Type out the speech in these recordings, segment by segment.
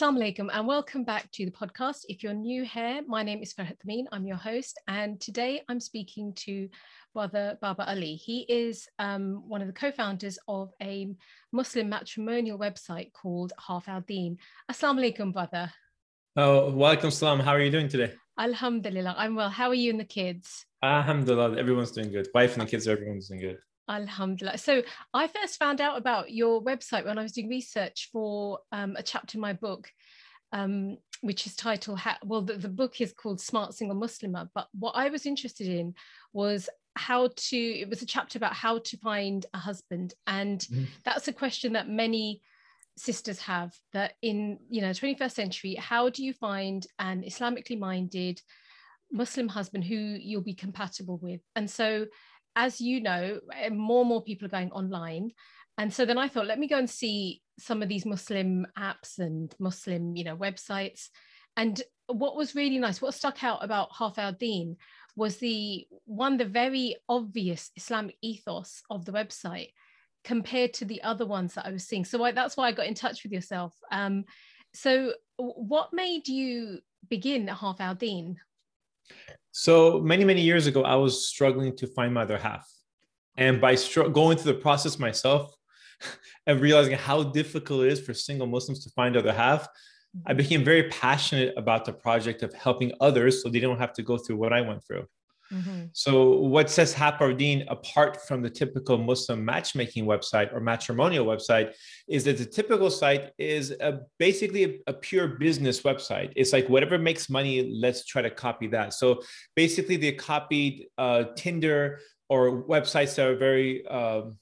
Assalamu alaikum and welcome back to the podcast. If you're new here, my name is Farhat Amin. I'm your host, and today I'm speaking to Brother Baba Ali. He is um, one of the co-founders of a Muslim matrimonial website called Half Our Deen. Assalamu alaikum, brother. Oh, welcome salam. How are you doing today? Alhamdulillah, I'm well. How are you and the kids? Alhamdulillah, everyone's doing good. Wife and the kids, everyone's doing good. Alhamdulillah. So I first found out about your website when I was doing research for um, a chapter in my book, um, which is titled, well, the, the, book is called Smart Single Muslimah. But what I was interested in was how to, it was a chapter about how to find a husband. And mm-hmm. that's a question that many sisters have that in, you know, 21st century, how do you find an Islamically minded Muslim husband who you'll be compatible with? And so as you know, eh, more and more people are going online. And so then I thought, let me go and see some of these Muslim apps and Muslim, you know, websites. And what was really nice, what stuck out about Half Our Deen was the one, the very obvious Islamic ethos of the website compared to the other ones that I was seeing. So I, that's why I got in touch with yourself. Um, so what made you begin at Half Our Deen? So many, many years ago, I was struggling to find my other half. And by going through the process myself and realizing how difficult it is for single Muslims to find other half, I mm-hmm. became very passionate about the project of helping others so they don't have to go through what I went through. Mm-hmm. So, what sets Half apart from the typical Muslim matchmaking website or matrimonial website is that the typical site is a, basically a, a, pure business website. It's like whatever makes money, let's try to copy that. So, basically, they copied uh, Tinder or websites that are very um,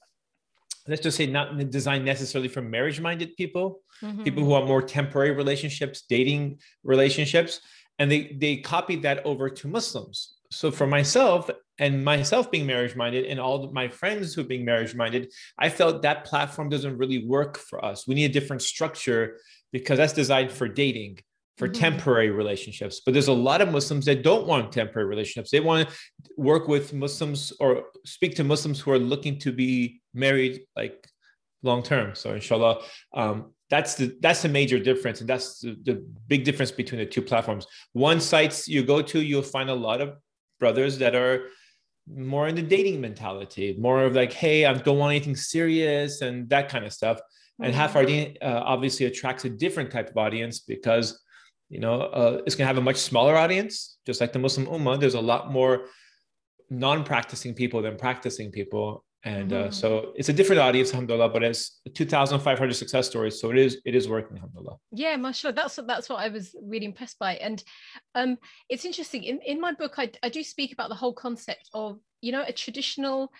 let's just say not designed necessarily for marriage minded people mm-hmm. people who are more temporary relationships dating relationships and they they copied that over to muslims so for myself and myself being marriage minded and all my friends who are being marriage minded i felt that platform doesn't really work for us. We need a different structure because that's designed for dating for mm-hmm. temporary relationships. But there's a lot of muslims that don't want temporary relationships. They want to work with muslims or speak to muslims who are looking to be married like long term so inshallah um, that's the that's the major difference and that's the, the big difference between the two platforms. One sites you go to you'll find a lot of brothers that are more in the dating mentality, more of like, hey, I don't want anything serious and that kind of stuff. Mm-hmm. And half our uh, obviously attracts a different type of audience because, you know, uh, it's going to have a much smaller audience, just like the Muslim Ummah. There's a lot more non-practicing people than practicing people and uh, mm-hmm. so it's a different audience alhamdulillah but it's 2500 success stories so it is it is working alhamdulillah yeah mashallah that's that's what i was really impressed by and um it's interesting in, in my book I, I do speak about the whole concept of you know a traditional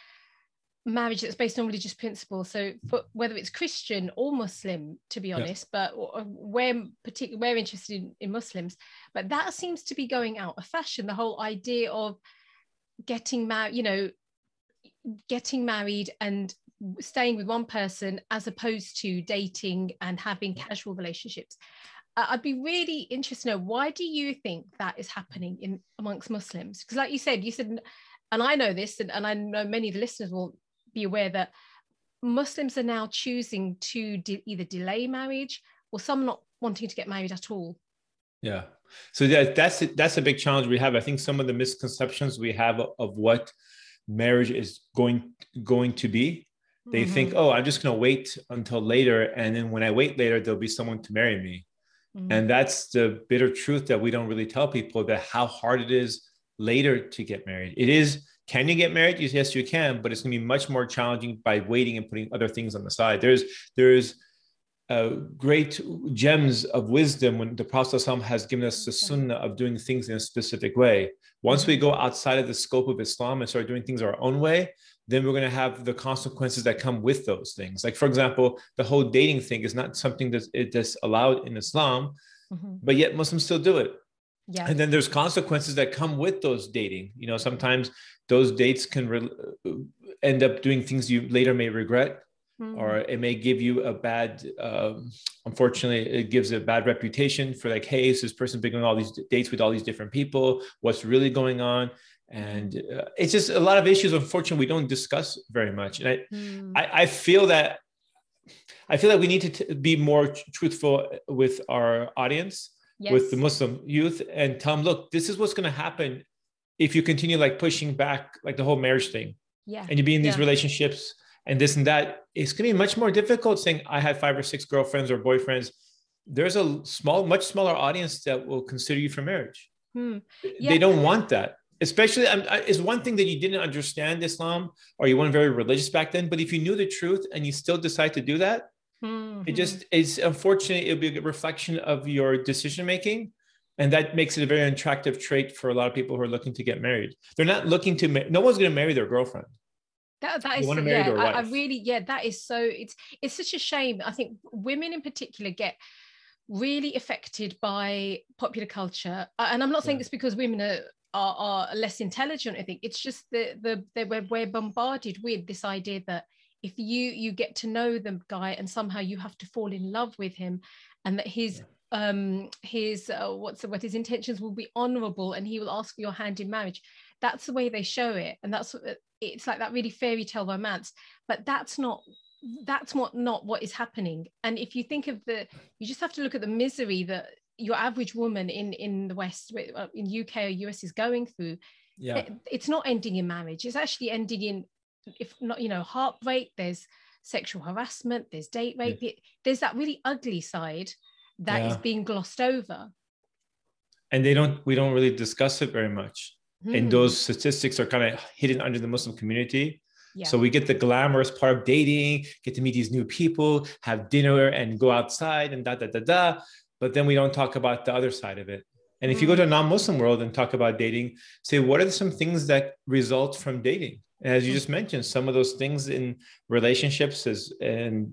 marriage that's based on religious principles so for, whether it's christian or muslim to be honest yeah. but we're particularly we're interested in, in muslims but that seems to be going out of fashion the whole idea of getting married you know getting married and staying with one person as opposed to dating and having casual relationships. Uh, I'd be really interested to know why do you think that is happening in amongst Muslims? Because, like you said, you said, and I know this, and, and I know many of the listeners will be aware that Muslims are now choosing to de- either delay marriage or some not wanting to get married at all. Yeah. So that, that's that's a big challenge we have. I think some of the misconceptions we have of, of what marriage is going going to be they mm-hmm. think oh i'm just going to wait until later and then when i wait later there'll be someone to marry me mm-hmm. and that's the bitter truth that we don't really tell people that how hard it is later to get married it is can you get married yes you can but it's going to be much more challenging by waiting and putting other things on the side there's there's uh, great gems of wisdom when the Prophet has given us the sunnah of doing things in a specific way. Once we go outside of the scope of Islam and start doing things our own way, then we're going to have the consequences that come with those things. Like, for example, the whole dating thing is not something that it is allowed in Islam, mm-hmm. but yet Muslims still do it. Yeah. And then there's consequences that come with those dating. You know, sometimes those dates can re- end up doing things you later may regret mm-hmm. or it may give you a bad um, unfortunately it gives a bad reputation for like hey is this person been on all these dates with all these different people what's really going on and uh, it's just a lot of issues unfortunately we don't discuss very much and i mm. I, I feel that I feel that we need to t- be more truthful with our audience, yes. with the Muslim youth, and tell them, look, this is what's going to happen if you continue like pushing back like the whole marriage thing. Yeah. And you be in these yeah. relationships and this and that. It's going to be much more difficult saying I had five or six girlfriends or boyfriends. There's a small, much smaller audience that will consider you for marriage. Hmm. Yeah. They don't want that especially um, is one thing that you didn't understand Islam or you weren't very religious back then. But if you knew the truth and you still decide to do that, mm-hmm. it just is unfortunate. It'll be a reflection of your decision making. And that makes it a very attractive trait for a lot of people who are looking to get married. They're not looking to, ma- no one's going to marry their girlfriend. That, that is yeah, I, I really yeah that is so it's it's such a shame I think women in particular get really affected by popular culture and i'm not saying yeah. it's because women are are, are less intelligent i think it's just the the, the we're, we're bombarded with this idea that if you you get to know the guy and somehow you have to fall in love with him and that his yeah. um his uh, what's what his intentions will be honorable and he will ask for your hand in marriage that's the way they show it and that's it's like that really fairy tale romance but that's not that's what not what is happening. And if you think of the you just have to look at the misery that your average woman in in the west uh, in uk or us is going through yeah. it's not ending in marriage. It's actually ending in if not you know heartbreak there's sexual harassment there's date rape yeah. there's that really ugly side that yeah. is being glossed over. And they don't we don't really discuss it very much mm. and hmm. those statistics are kind of hidden under the muslim community yeah. So we get the glamorous part of dating, get to meet these new people, have dinner and go outside and da da da da but then we don't talk about the other side of it. And if you go to a mm. non-Muslim world and talk about dating, say what are some things that result from dating? As you mm. just mentioned, some of those things in relationships is and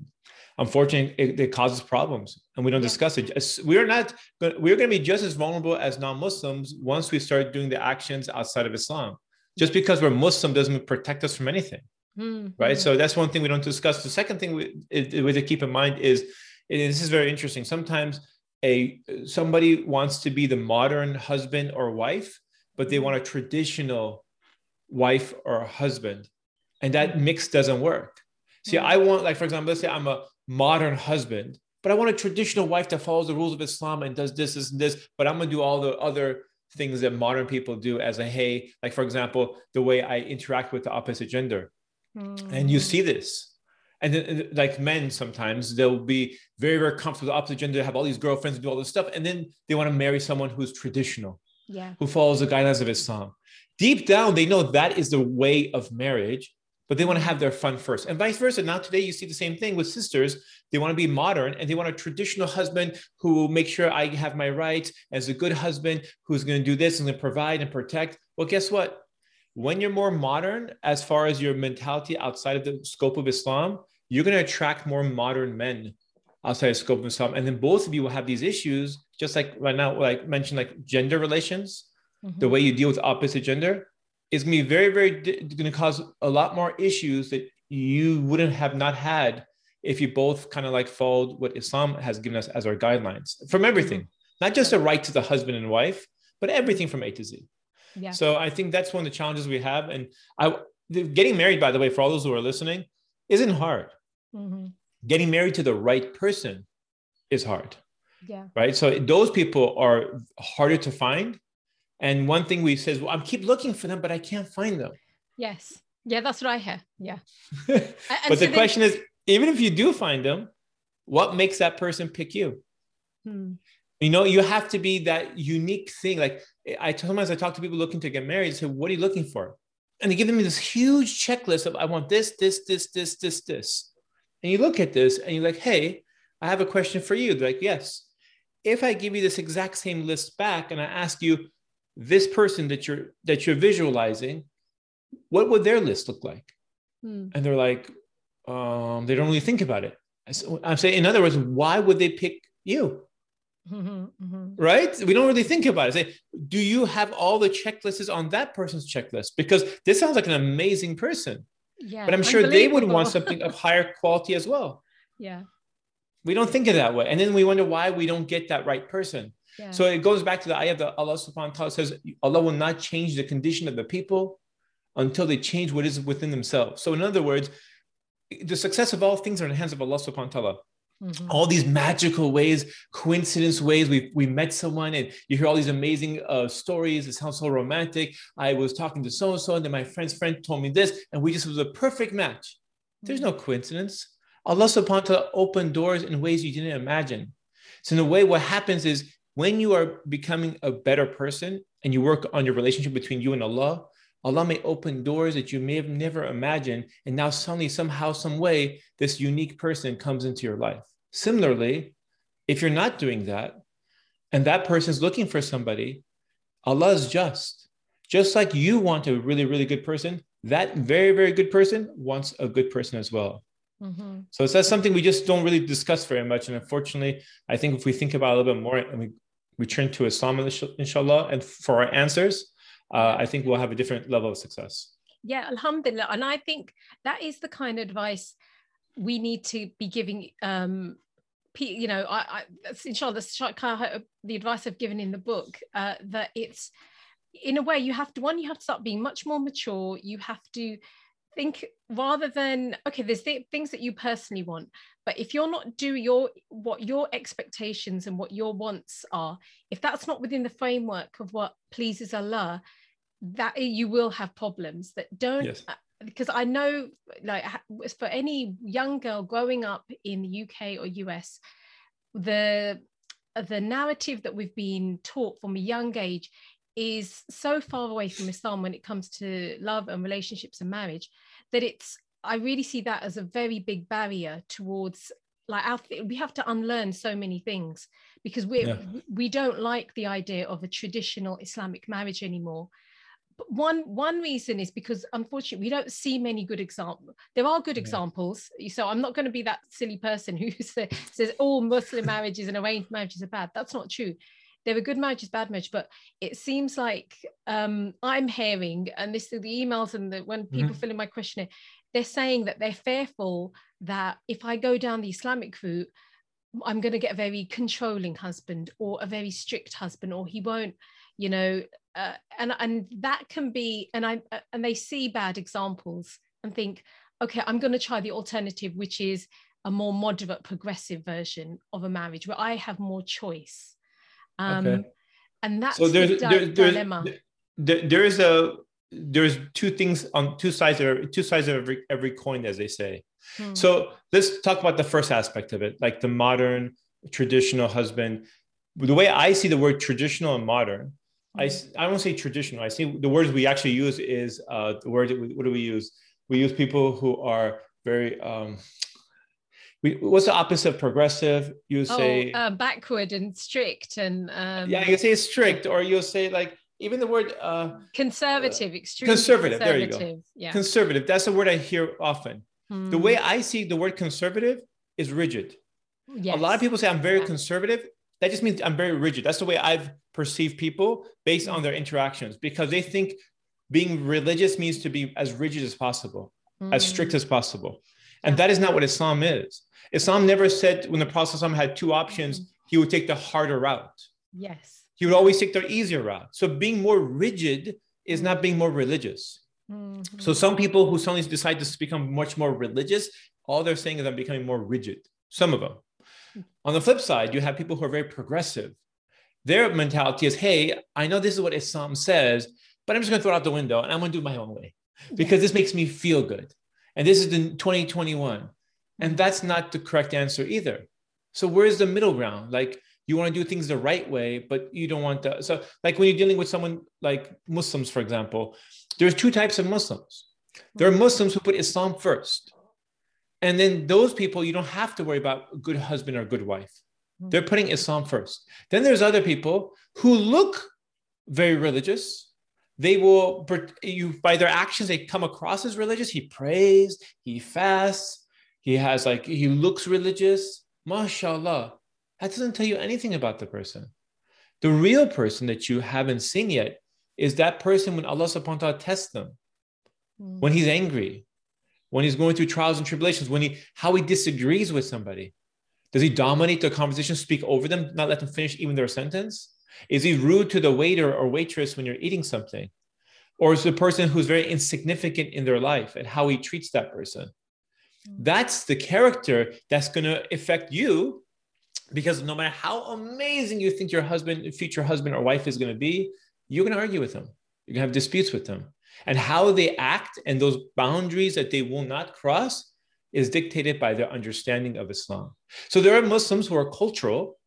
unfortunately it, it causes problems, and we don't yeah. discuss it. We're not. We're going to be just as vulnerable as non-Muslims once we start doing the actions outside of Islam. Just because we're Muslim doesn't protect us from anything, mm-hmm. right? So that's one thing we don't discuss. The second thing we, we to keep in mind is, this is very interesting. Sometimes a somebody wants to be the modern husband or wife, but they want a traditional wife or husband, and that mix doesn't work. See, I want, like, for example, let's say I'm a modern husband, but I want a traditional wife that follows the rules of Islam and does this, this, and this, but I'm gonna do all the other things that modern people do as a hey, like for example, the way I interact with the opposite gender. Mm. And you see this and then like men sometimes they'll be very very comfortable with the opposite gender have all these girlfriends and do all this stuff and then they want to marry someone who's traditional yeah who follows the guidelines of islam deep down they know that is the way of marriage but they want to have their fun first. And vice versa now today you see the same thing with sisters. They want to be modern and they want a traditional husband who will make sure i have my rights as a good husband who's going to do this and going to provide and protect. Well guess what? When you're more modern, as far as your mentality outside of the scope of Islam, you're going to attract more modern men outside of the scope of Islam. And then both of you will have these issues, just like right now, like mentioned, like gender relations, mm-hmm. the way you deal with opposite gender is going to be very, very going to cause a lot more issues that you wouldn't have not had if you both kind of like followed what Islam has given us as our guidelines from everything, mm-hmm. not just the right to the husband and wife, but everything from A to Z. Yeah. So I think that's one of the challenges we have. And I getting married, by the way, for all those who are listening, isn't hard. Mm-hmm. Getting married to the right person is hard. Yeah. Right. So those people are harder to find. And one thing we says, well, I keep looking for them, but I can't find them. Yes. Yeah, that's what I hear. Yeah. but so the question is, even if you do find them, what makes that person pick you? Hmm. You know, you have to be that unique thing. Like I sometimes I talk to people looking to get married. I say, "What are you looking for?" And they give me this huge checklist of, "I want this, this, this, this, this, this." And you look at this and you're like, "Hey, I have a question for you." They're like, "Yes." If I give you this exact same list back and I ask you, this person that you're that you're visualizing, what would their list look like? Hmm. And they're like, um, they don't really think about it. I'm saying, in other words, why would they pick you? Mm-hmm, mm-hmm. Right? We don't really think about it. Say, do you have all the checklists on that person's checklist? Because this sounds like an amazing person. Yeah. But I'm sure they would want something of higher quality as well. Yeah. We don't think of that way. And then we wonder why we don't get that right person. Yeah. So it goes back to the ayah that Allah subhanahu wa ta'ala says, Allah will not change the condition of the people until they change what is within themselves. So in other words, the success of all things are in the hands of Allah subhanahu wa ta'ala. Mm-hmm. All these magical ways, coincidence ways. We we met someone, and you hear all these amazing uh, stories. It sounds so romantic. I was talking to so and so, and then my friend's friend told me this, and we just was a perfect match. There's no coincidence. Allah subhanahu wa ta'ala opened doors in ways you didn't imagine. So in a way, what happens is when you are becoming a better person and you work on your relationship between you and Allah, Allah may open doors that you may have never imagined. And now suddenly, somehow, some way, this unique person comes into your life. Similarly, if you're not doing that, and that person is looking for somebody, Allah is just. Just like you want a really, really good person, that very, very good person wants a good person as well. Mm-hmm. So that's something we just don't really discuss very much. And unfortunately, I think if we think about it a little bit more and we return to Islam, inshallah, and for our answers, uh, I think we'll have a different level of success. Yeah, alhamdulillah. And I think that is the kind of advice we need to be giving. Um, you know, I, I inshallah, that's the advice I've given in the book. Uh, that it's in a way you have to one, you have to start being much more mature. You have to think rather than okay there's th- things that you personally want but if you're not do your what your expectations and what your wants are if that's not within the framework of what pleases allah that you will have problems that don't yes. Uh, because i know like for any young girl growing up in the uk or us the the narrative that we've been taught from a young age is so far away from islam when it comes to love and relationships and marriage that it's I really see that as a very big barrier towards like our we have to unlearn so many things because we yeah. we don't like the idea of a traditional Islamic marriage anymore. But one one reason is because unfortunately we don't see many good examples. There are good yeah. examples, so I'm not going to be that silly person who says all Muslim marriages and arranged marriages are bad. That's not true there are good marriages, bad marriages, but it seems like um, I'm hearing, and this is the emails and the, when people mm-hmm. fill in my questionnaire, they're saying that they're fearful that if I go down the Islamic route, I'm going to get a very controlling husband or a very strict husband, or he won't, you know, uh, and and that can be, and I uh, and they see bad examples and think, okay, I'm going to try the alternative, which is a more moderate, progressive version of a marriage where I have more choice um, okay. And that's so there's, the there, dilemma. There, there is a there's two things on two sides of two sides of every every coin, as they say. Hmm. So let's talk about the first aspect of it, like the modern traditional husband. The way I see the word traditional and modern, I hmm. I don't say traditional. I see the words we actually use is uh, the word. What do we use? We use people who are very um, we, what's the opposite of progressive? You oh, say uh, backward and strict, and um, yeah, you say strict, or you'll say like even the word uh, conservative, uh, extreme conservative. There you go. Yeah. Conservative. That's a word I hear often. Hmm. The way I see the word conservative is rigid. Yes. A lot of people say I'm very yeah. conservative. That just means I'm very rigid. That's the way I've perceived people based on their interactions because they think being religious means to be as rigid as possible, as strict hmm. as possible. And that is not what Islam is. Islam never said when the Prophet had two options, mm-hmm. he would take the harder route. Yes. He would always take the easier route. So being more rigid is not being more religious. Mm-hmm. So some people who suddenly decide to become much more religious, all they're saying is I'm becoming more rigid. Some of them. On the flip side, you have people who are very progressive. Their mentality is, hey, I know this is what Islam says, but I'm just going to throw it out the window and I'm going to do it my own way because this makes me feel good. And this is in 2021. And mm-hmm. that's not the correct answer either. So where's the middle ground? Like you want to do things the right way, but you don't want to. So like when you're dealing with someone like Muslims, for example, there's two types of Muslims. There are mm-hmm. Muslims who put Islam first. And then those people, you don't have to worry about a good husband or a good wife. Mm-hmm. They're putting Islam first. Then there's other people who look very religious. They will, you by their actions, they come across as religious. He prays, he fasts, he has like he looks religious. Mashallah that doesn't tell you anything about the person. The real person that you haven't seen yet is that person when allah subhanahu wa ta'ala tests them. Mm. when he's angry when he's going through trials and tribulations when he how he disagrees with somebody. Does he dominate the conversation speak over them not let them finish even their sentence is he rude to the waiter or waitress when you're eating something or is the person who's very insignificant in their life and how he treats that person mm. That's the character that's going to affect you because no matter how amazing you think your husband, future husband or wife is going to be, you're going to argue with them. You're going to have disputes with them. And how they act and those boundaries that they will not cross is dictated by their understanding of Islam. So there are Muslims who are cultural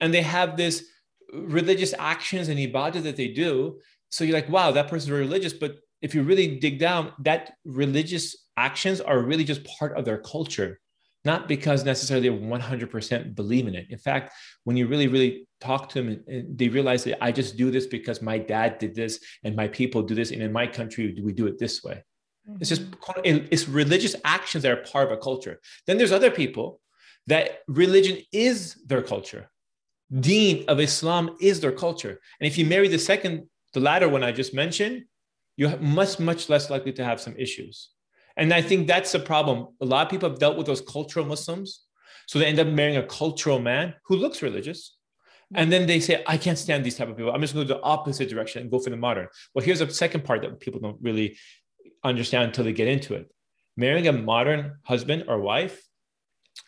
and they have this religious actions and ibadah that they do. So you're like, wow, that person's very religious. But if you really dig down, that religious actions are really just part of their culture not because necessarily they 100% believe in it. In fact, when you really, really talk to them, and, and they realize that I just do this because my dad did this and my people do this. And in my country, we do it this way. Mm-hmm. It's just, mm-hmm. it's religious actions that are part of a culture. Then there's other people that religion is their culture. Deen of Islam is their culture. And if you marry the second, the latter one I just mentioned, you're much, much less likely to have some issues. And I think that's the problem. A lot of people have dealt with those cultural Muslims. So they end up marrying a cultural man who looks religious. And then they say, I can't stand these type of people. I'm just going to go the opposite direction and go for the modern. Well, here's a second part that people don't really understand until they get into it. Marrying a modern husband or wife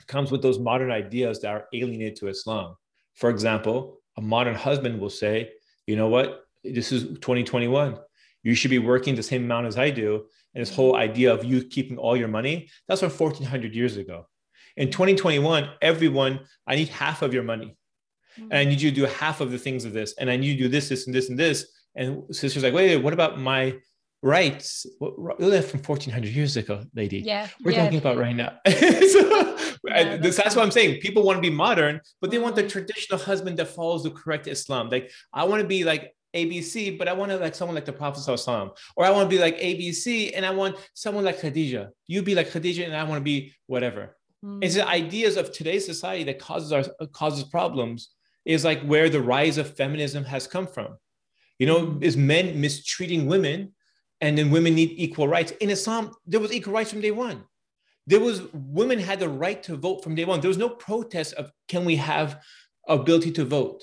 comes with those modern ideas that are alienated to Islam. For example, a modern husband will say, you know what? This is 2021. You should be working the same amount as I do and this whole idea of you keeping all your money, that's from 1400 years ago. In 2021, everyone, I need half of your money. Mm-hmm. And I need you to do half of the things of this. And I need you to do this, this, and this, and this. And sister's like, wait, wait what about my rights? What, live from 1400 years ago, lady. Yeah. We're yeah. talking about right now. so, yeah, that's, that's what I'm saying. People want to be modern, but they want the mm-hmm. traditional husband that follows the correct Islam. Like, I want to be like ABC, but I want to like someone like the Prophet Sallallahu or I want to be like ABC and I want someone like Khadija. You be like Khadija and I want to be whatever. Mm. It's the ideas of today's society that causes our causes problems is like where the rise of feminism has come from. You know, mm. is men mistreating women and then women need equal rights. In Islam, there was equal rights from day one. There was women had the right to vote from day one. There was no protest of can we have ability to vote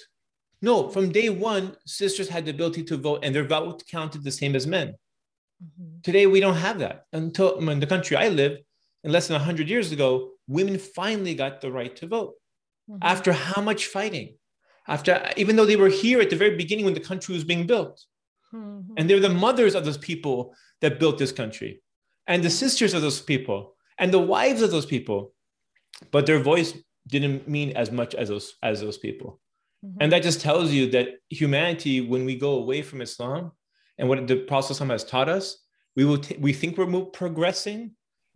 no, from day one, sisters had the ability to vote and their vote counted the same as men. Mm-hmm. Today, we don't have that. Until in the country I live, in less than 100 years ago, women finally got the right to vote. Mm-hmm. After how much fighting? After, even though they were here at the very beginning when the country was being built. Mm-hmm. And they're the mothers of those people that built this country, and the sisters of those people, and the wives of those people. But their voice didn't mean as much as those, as those people. Mm-hmm. And that just tells you that humanity, when we go away from Islam and what the Prophet has taught us, we will t- we think we're progressing,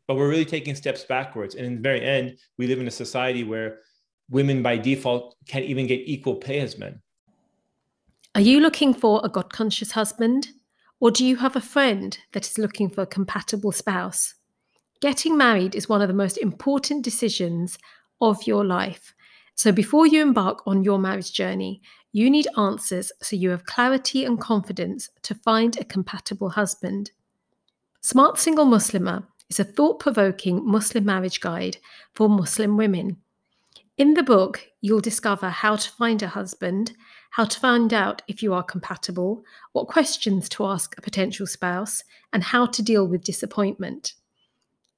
but we're really taking steps backwards. And in the very end, we live in a society where women by default can't even get equal pay as men. Are you looking for a God conscious husband? Or do you have a friend that is looking for a compatible spouse? Getting married is one of the most important decisions of your life. So before you embark on your marriage journey, you need answers so you have clarity and confidence to find a compatible husband. Smart Single Muslimah is a thought provoking Muslim marriage guide for Muslim women. In the book, you'll discover how to find a husband, how to find out if you are compatible, what questions to ask a potential spouse, and how to deal with disappointment.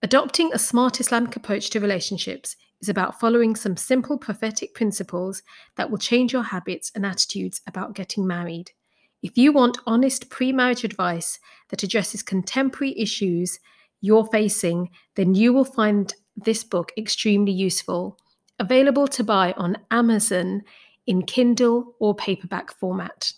Adopting a smart Islamic approach to relationships is about following some simple prophetic principles that will change your habits and attitudes about getting married. If you want honest pre marriage advice that addresses contemporary issues you're facing, then you will find this book extremely useful. Available to buy on Amazon in Kindle or paperback format.